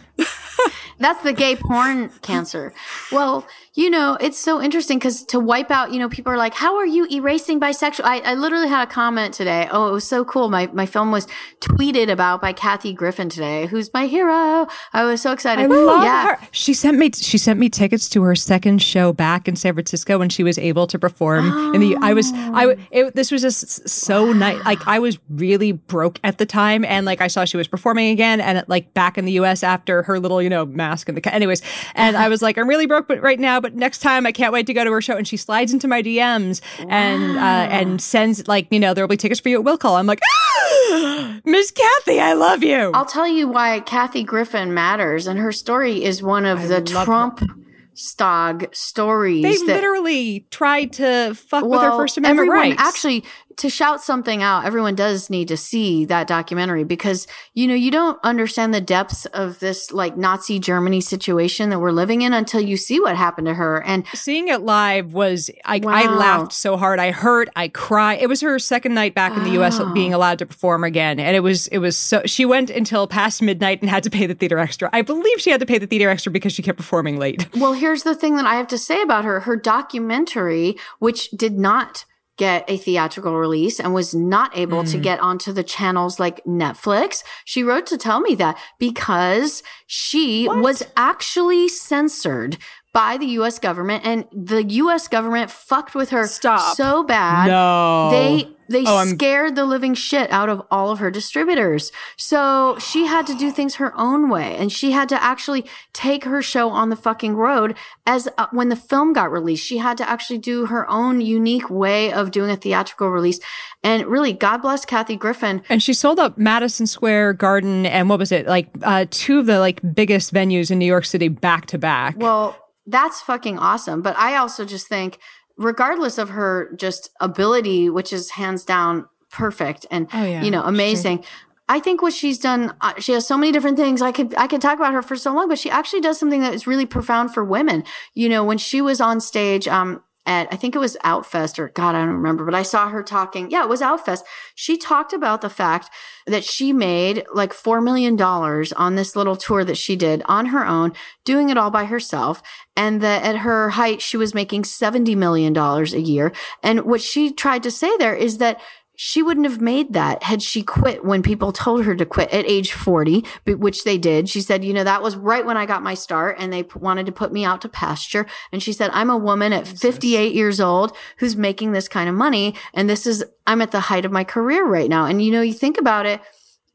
That's the gay porn cancer. Well, you know, it's so interesting because to wipe out, you know, people are like, how are you erasing bisexual? I, I literally had a comment today. Oh, it was so cool. My, my film was tweeted about by Kathy Griffin today, who's my hero. I was so excited. I love yeah. her. She sent me, she sent me tickets to her second show back in San Francisco when she was able to perform oh. in the, I was, I, it, this was just so wow. nice. Like I was really broke at the time. And like I saw she was performing again and like back in the US after her little, you know, mask and the, anyways. And I was like, I'm really broke but right now, but but next time I can't wait to go to her show. And she slides into my DMs wow. and uh, and sends like you know there will be tickets for you at Will Call. I'm like, ah, Miss Kathy, I love you. I'll tell you why Kathy Griffin matters, and her story is one of I the Trump. Her. Stog stories. They literally tried to fuck well, with her First Amendment everyone, rights. Actually, to shout something out, everyone does need to see that documentary because, you know, you don't understand the depths of this like Nazi Germany situation that we're living in until you see what happened to her. And seeing it live was, I, wow. I laughed so hard. I hurt, I cried. It was her second night back in the US being allowed to perform again. And it was, it was so, she went until past midnight and had to pay the theater extra. I believe she had to pay the theater extra because she kept performing late. Well, here's the thing that I have to say about her. Her documentary, which did not get a theatrical release and was not able mm. to get onto the channels like Netflix. She wrote to tell me that because she what? was actually censored by the US government and the US government fucked with her Stop. so bad. No. They they oh, scared the living shit out of all of her distributors. So she had to do things her own way and she had to actually take her show on the fucking road as uh, when the film got released. She had to actually do her own unique way of doing a theatrical release. And really, God bless Kathy Griffin. And she sold out Madison Square Garden and what was it? Like uh, two of the like biggest venues in New York City back to back. Well, that's fucking awesome. But I also just think regardless of her just ability, which is hands down perfect and oh, yeah. you know amazing. She- I think what she's done, uh, she has so many different things. I could I could talk about her for so long, but she actually does something that is really profound for women. You know, when she was on stage, um, at I think it was Outfest or God, I don't remember, but I saw her talking. Yeah, it was Outfest. She talked about the fact that she made like $4 million on this little tour that she did on her own, doing it all by herself. And that at her height, she was making $70 million a year. And what she tried to say there is that she wouldn't have made that had she quit when people told her to quit at age 40, which they did. She said, you know, that was right when I got my start and they wanted to put me out to pasture. And she said, I'm a woman at 58 years old who's making this kind of money. And this is, I'm at the height of my career right now. And, you know, you think about it,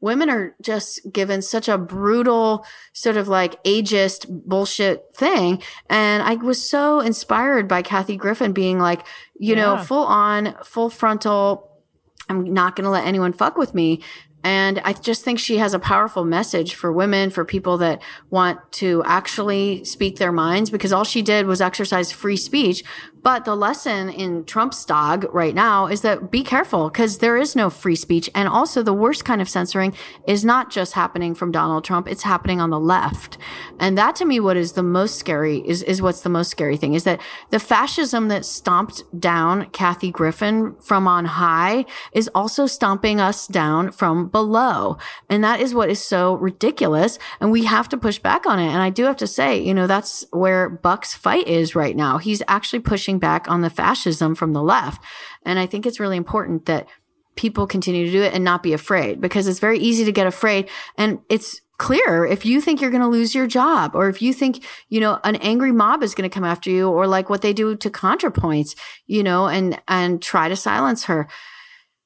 women are just given such a brutal sort of like ageist bullshit thing. And I was so inspired by Kathy Griffin being like, you yeah. know, full on, full frontal, I'm not going to let anyone fuck with me. And I just think she has a powerful message for women, for people that want to actually speak their minds, because all she did was exercise free speech, but the lesson in Trump's dog right now is that be careful because there is no free speech. And also the worst kind of censoring is not just happening from Donald Trump. It's happening on the left. And that to me, what is the most scary is, is what's the most scary thing is that the fascism that stomped down Kathy Griffin from on high is also stomping us down from below. And that is what is so ridiculous. And we have to push back on it. And I do have to say, you know, that's where Buck's fight is right now. He's actually pushing pushing back on the fascism from the left. And I think it's really important that people continue to do it and not be afraid because it's very easy to get afraid. And it's clear if you think you're going to lose your job or if you think, you know, an angry mob is going to come after you or like what they do to ContraPoints, you know, and, and try to silence her.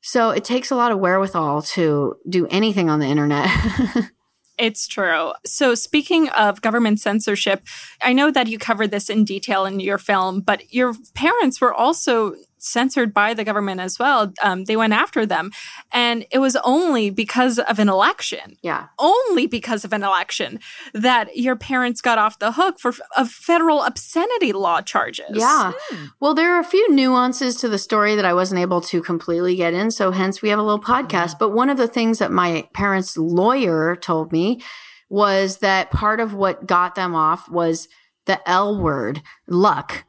So it takes a lot of wherewithal to do anything on the internet. It's true. So, speaking of government censorship, I know that you covered this in detail in your film, but your parents were also censored by the government as well. Um, they went after them. And it was only because of an election. Yeah. Only because of an election that your parents got off the hook for of federal obscenity law charges. Yeah. Hmm. Well, there are a few nuances to the story that I wasn't able to completely get in. So hence we have a little podcast. But one of the things that my parents' lawyer told me was that part of what got them off was the L word, luck.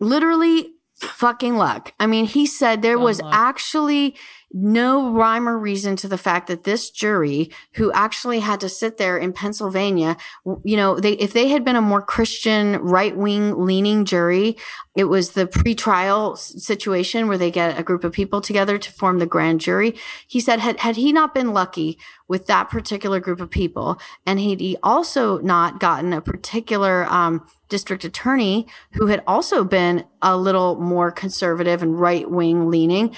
Literally fucking luck. I mean, he said there was luck. actually no rhyme or reason to the fact that this jury, who actually had to sit there in Pennsylvania, you know, they, if they had been a more Christian, right wing leaning jury, it was the pretrial situation where they get a group of people together to form the grand jury. He said, had, had he not been lucky with that particular group of people, and he'd he also not gotten a particular, um, district attorney who had also been a little more conservative and right wing leaning,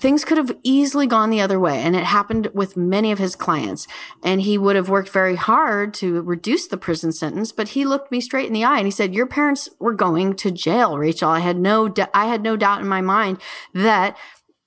things could have easily gone the other way. And it happened with many of his clients. And he would have worked very hard to reduce the prison sentence, but he looked me straight in the eye and he said, your parents were going to jail, Rachel. I had no, I had no doubt in my mind that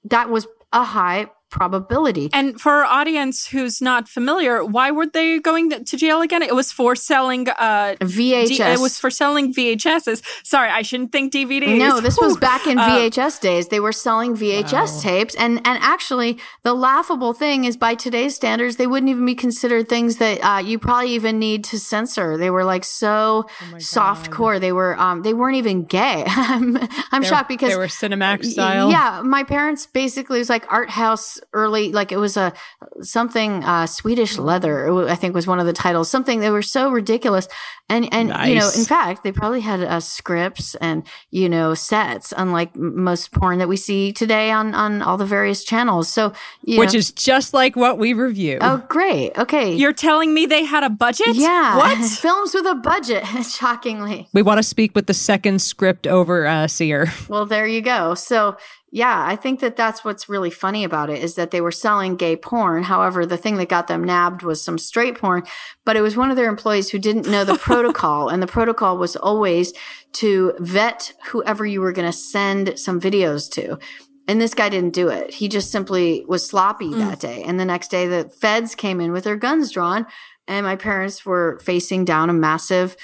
that was a high probability. And for our audience who's not familiar, why were they going to jail again? It was for selling uh, VHS. D- it was for selling VHSs. Sorry, I shouldn't think DVDs. No, this was back in VHS uh, days. They were selling VHS wow. tapes, and and actually, the laughable thing is, by today's standards, they wouldn't even be considered things that uh, you probably even need to censor. They were like so oh soft core. They were um, they weren't even gay. I'm, I'm shocked because they were Cinemax style. Yeah, my parents basically was like art house early, like it was a something uh, Swedish leather. I think was one of the titles. Something they were so ridiculous, and and nice. you know, in fact, they probably had uh, scripts and you know sets, unlike most porn that we see today on on all the various channels. So, which know. is just like what we review. Oh, great. Okay, you're telling me they had a budget? Yeah, what films with a budget? Shockingly, we want to speak with the second script over uh, seer. Well, there you go. So yeah, I think that that's what's really funny about it is that they were selling gay porn. However, the thing that got them nabbed was some straight porn, but it was one of their employees who didn't know the protocol. And the protocol was always to vet whoever you were going to send some videos to. And this guy didn't do it. He just simply was sloppy mm. that day. And the next day, the feds came in with their guns drawn, and my parents were facing down a massive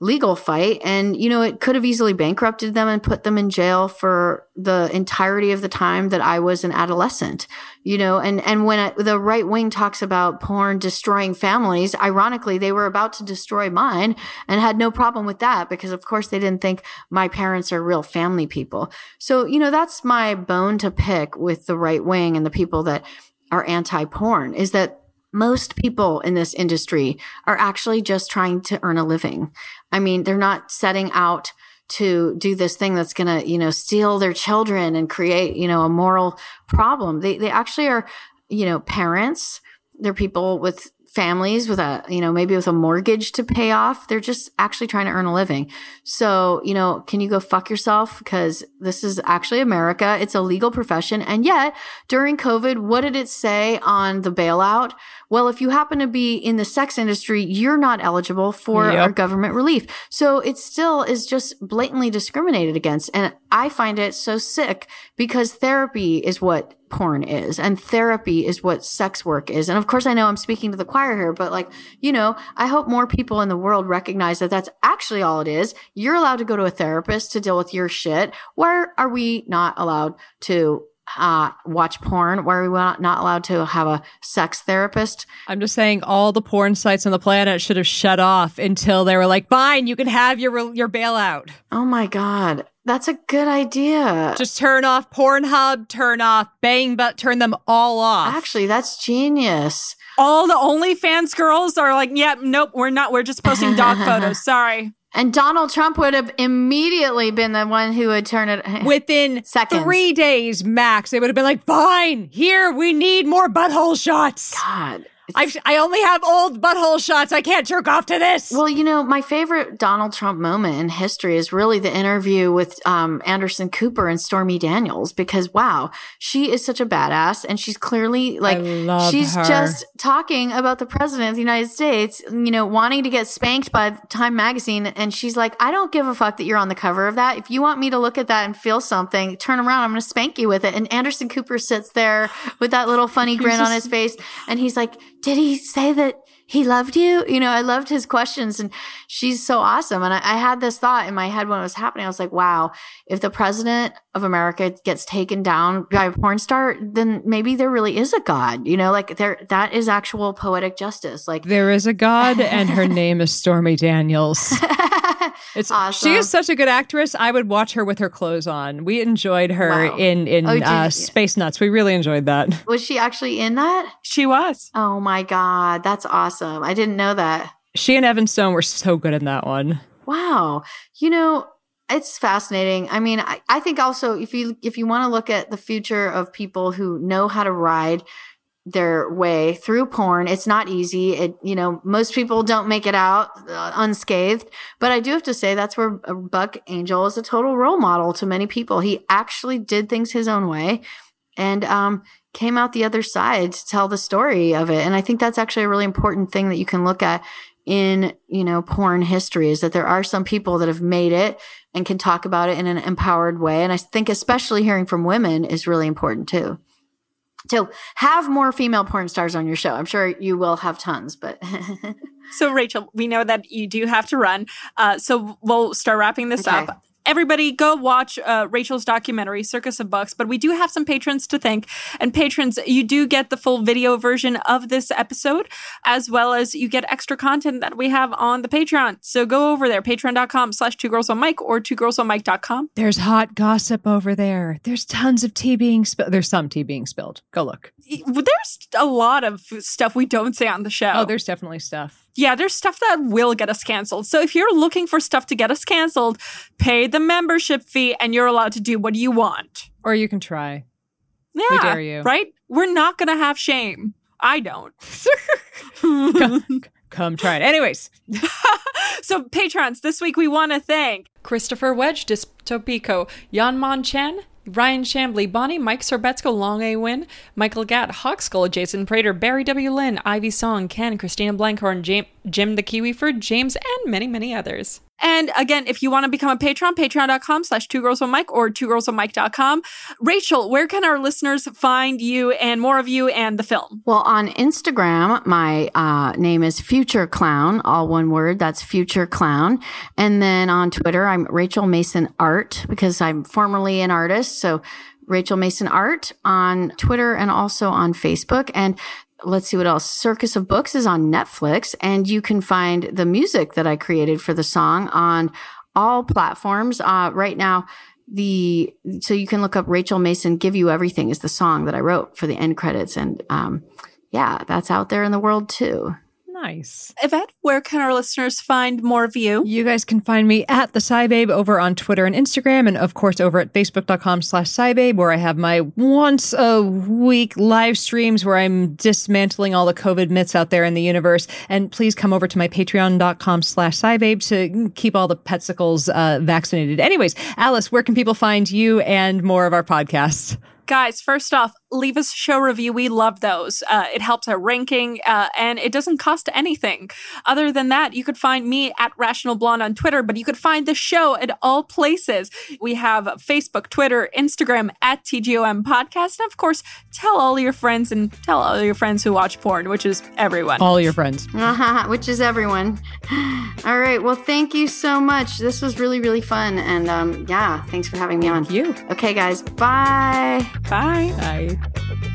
legal fight. And, you know, it could have easily bankrupted them and put them in jail for the entirety of the time that I was an adolescent, you know, and, and when the right wing talks about porn destroying families, ironically, they were about to destroy mine and had no problem with that because of course they didn't think my parents are real family people. So, you know, that's my bone to pick with the right wing and the people that are anti porn is that most people in this industry are actually just trying to earn a living. I mean, they're not setting out to do this thing that's going to, you know, steal their children and create, you know, a moral problem. They they actually are, you know, parents. They're people with families with a, you know, maybe with a mortgage to pay off. They're just actually trying to earn a living. So, you know, can you go fuck yourself? Because this is actually America. It's a legal profession. And yet during COVID, what did it say on the bailout? Well, if you happen to be in the sex industry, you're not eligible for yep. our government relief. So it still is just blatantly discriminated against. And I find it so sick because therapy is what porn is and therapy is what sex work is. And of course, I know I'm speaking to the choir here, but like, you know, I hope more people in the world recognize that that's actually all it is. You're allowed to go to a therapist to deal with your shit. Why are we not allowed to uh, watch porn? Why are we not allowed to have a sex therapist? I'm just saying all the porn sites on the planet should have shut off until they were like, fine, you can have your your bailout. Oh my god. That's a good idea. Just turn off Pornhub, turn off Bang, but turn them all off. Actually, that's genius. All the OnlyFans girls are like, yep, yeah, nope, we're not. We're just posting dog photos. Sorry. And Donald Trump would have immediately been the one who would turn it within seconds. three days max. They would have been like, "Fine, here we need more butthole shots." God, I I only have old butthole shots. I can't jerk off to this. Well, you know, my favorite Donald Trump moment in history is really the interview with um, Anderson Cooper and Stormy Daniels because wow, she is such a badass and she's clearly like she's her. just talking about the president of the United States, you know, wanting to get spanked by Time magazine and she's like, "I don't give a fuck that you're on the cover of that. If you want me to look at that and feel something, turn around, I'm going to spank you with it." And Anderson Cooper sits there with that little funny grin on his face and he's like did he say that he loved you? You know, I loved his questions and she's so awesome. And I, I, had this thought in my head when it was happening. I was like, wow, if the president of America gets taken down by a porn star, then maybe there really is a God, you know, like there, that is actual poetic justice. Like there is a God and her name is Stormy Daniels. It's Awesome. she is such a good actress. I would watch her with her clothes on. We enjoyed her Wow. in in Oh, uh. Space Nuts. We really enjoyed that. Was she actually in that? She was. Oh my god, that's awesome. I didn't know that. She and Evan Stone were so good in that one. Wow. You know, it's fascinating. I mean, I, I think also if you if you want to look at the future of people who know how to ride their way through porn, it's not easy. It you know, most people don't make it out uh, unscathed, but I do have to say that's where uh, Buck Angel is a total role model to many people. He actually did things his own way and um came out the other side to tell the story of it. And I think that's actually a really important thing that you can look at in you know porn history is that there are some people that have made it and can talk about it in an empowered way and i think especially hearing from women is really important too so have more female porn stars on your show i'm sure you will have tons but So, Rachel, we know that you do have to run. Uh, so, we'll start wrapping this Okay. up. Everybody, go watch uh, Rachel's documentary, Circus of Books. But we do have some patrons to thank. And patrons, you do get the full video version of this episode, as well as you get extra content that we have on the Patreon. So go over there, patreon.com slash two girls on mic or two girls on mic.com. There's hot gossip over there. There's tons of tea being spilled. There's some tea being spilled. Go look. There's a lot of stuff we don't say on the show. Oh, there's definitely stuff. Yeah, there's stuff that will get us canceled. So if you're looking for stuff to get us canceled, pay the membership fee and you're allowed to do what you want. Or you can try. Yeah. dare you. Right? We're not going to have shame. I don't. Come try it. Anyways, so, patrons, this week we want to thank Christopher Wedge, Dystopico, Jan Mon Chen, Ryan Shambly, Bonnie, Mike Sorbetsko, Long A Win, Michael Gatt, Hawkskull, Jason Prater, Barry W. Lynn, Ivy Song, Ken, Christina Blankhorn, Jim the Kiwi for James, and many, many others. And again, if you want to become a patron, patreon.com slash two girls on mic or two girls on mic.com. Rachel, where can our listeners find you and more of you and the film? well on instagram my uh, name is future clown all one word that's future clown and then on twitter i'm rachel mason art because i'm formerly an artist so rachel mason art on twitter and also on facebook and let's see what else. Circus of Books is on Netflix, and you can find the music that I created for the song on all platforms. Uh, right now, the so you can look up Rachel Mason "Give You Everything" is the song that I wrote for the end credits, and um, yeah, that's out there in the world too. Nice. Yvette, where can our listeners find more of you? You guys can find me at the SciBabe over on Twitter and Instagram, and of course over at facebook.com slash SciBabe, where I have my once a week live streams where I'm dismantling all the COVID myths out there in the universe. And please come over to my patreon.com slash SciBabe to keep all the petsicles uh, vaccinated. Anyways, Alice, where can people find you and more of our podcasts? Guys, first off, leave us a show review. We love those. Uh, it helps our ranking uh, and it doesn't cost anything. Other than that, you could find me at Rational Blonde on Twitter, but you could find the show at all places. We have Facebook, Twitter, Instagram at TGOM Podcast. And of course, tell all your friends and tell all your friends who watch porn, which is everyone. All your friends. Which is everyone. All right. Well, thank you so much. This was really, really fun. And um, yeah, thanks for having me on. You. Okay, guys. Bye. Bye. Bye. Thank you.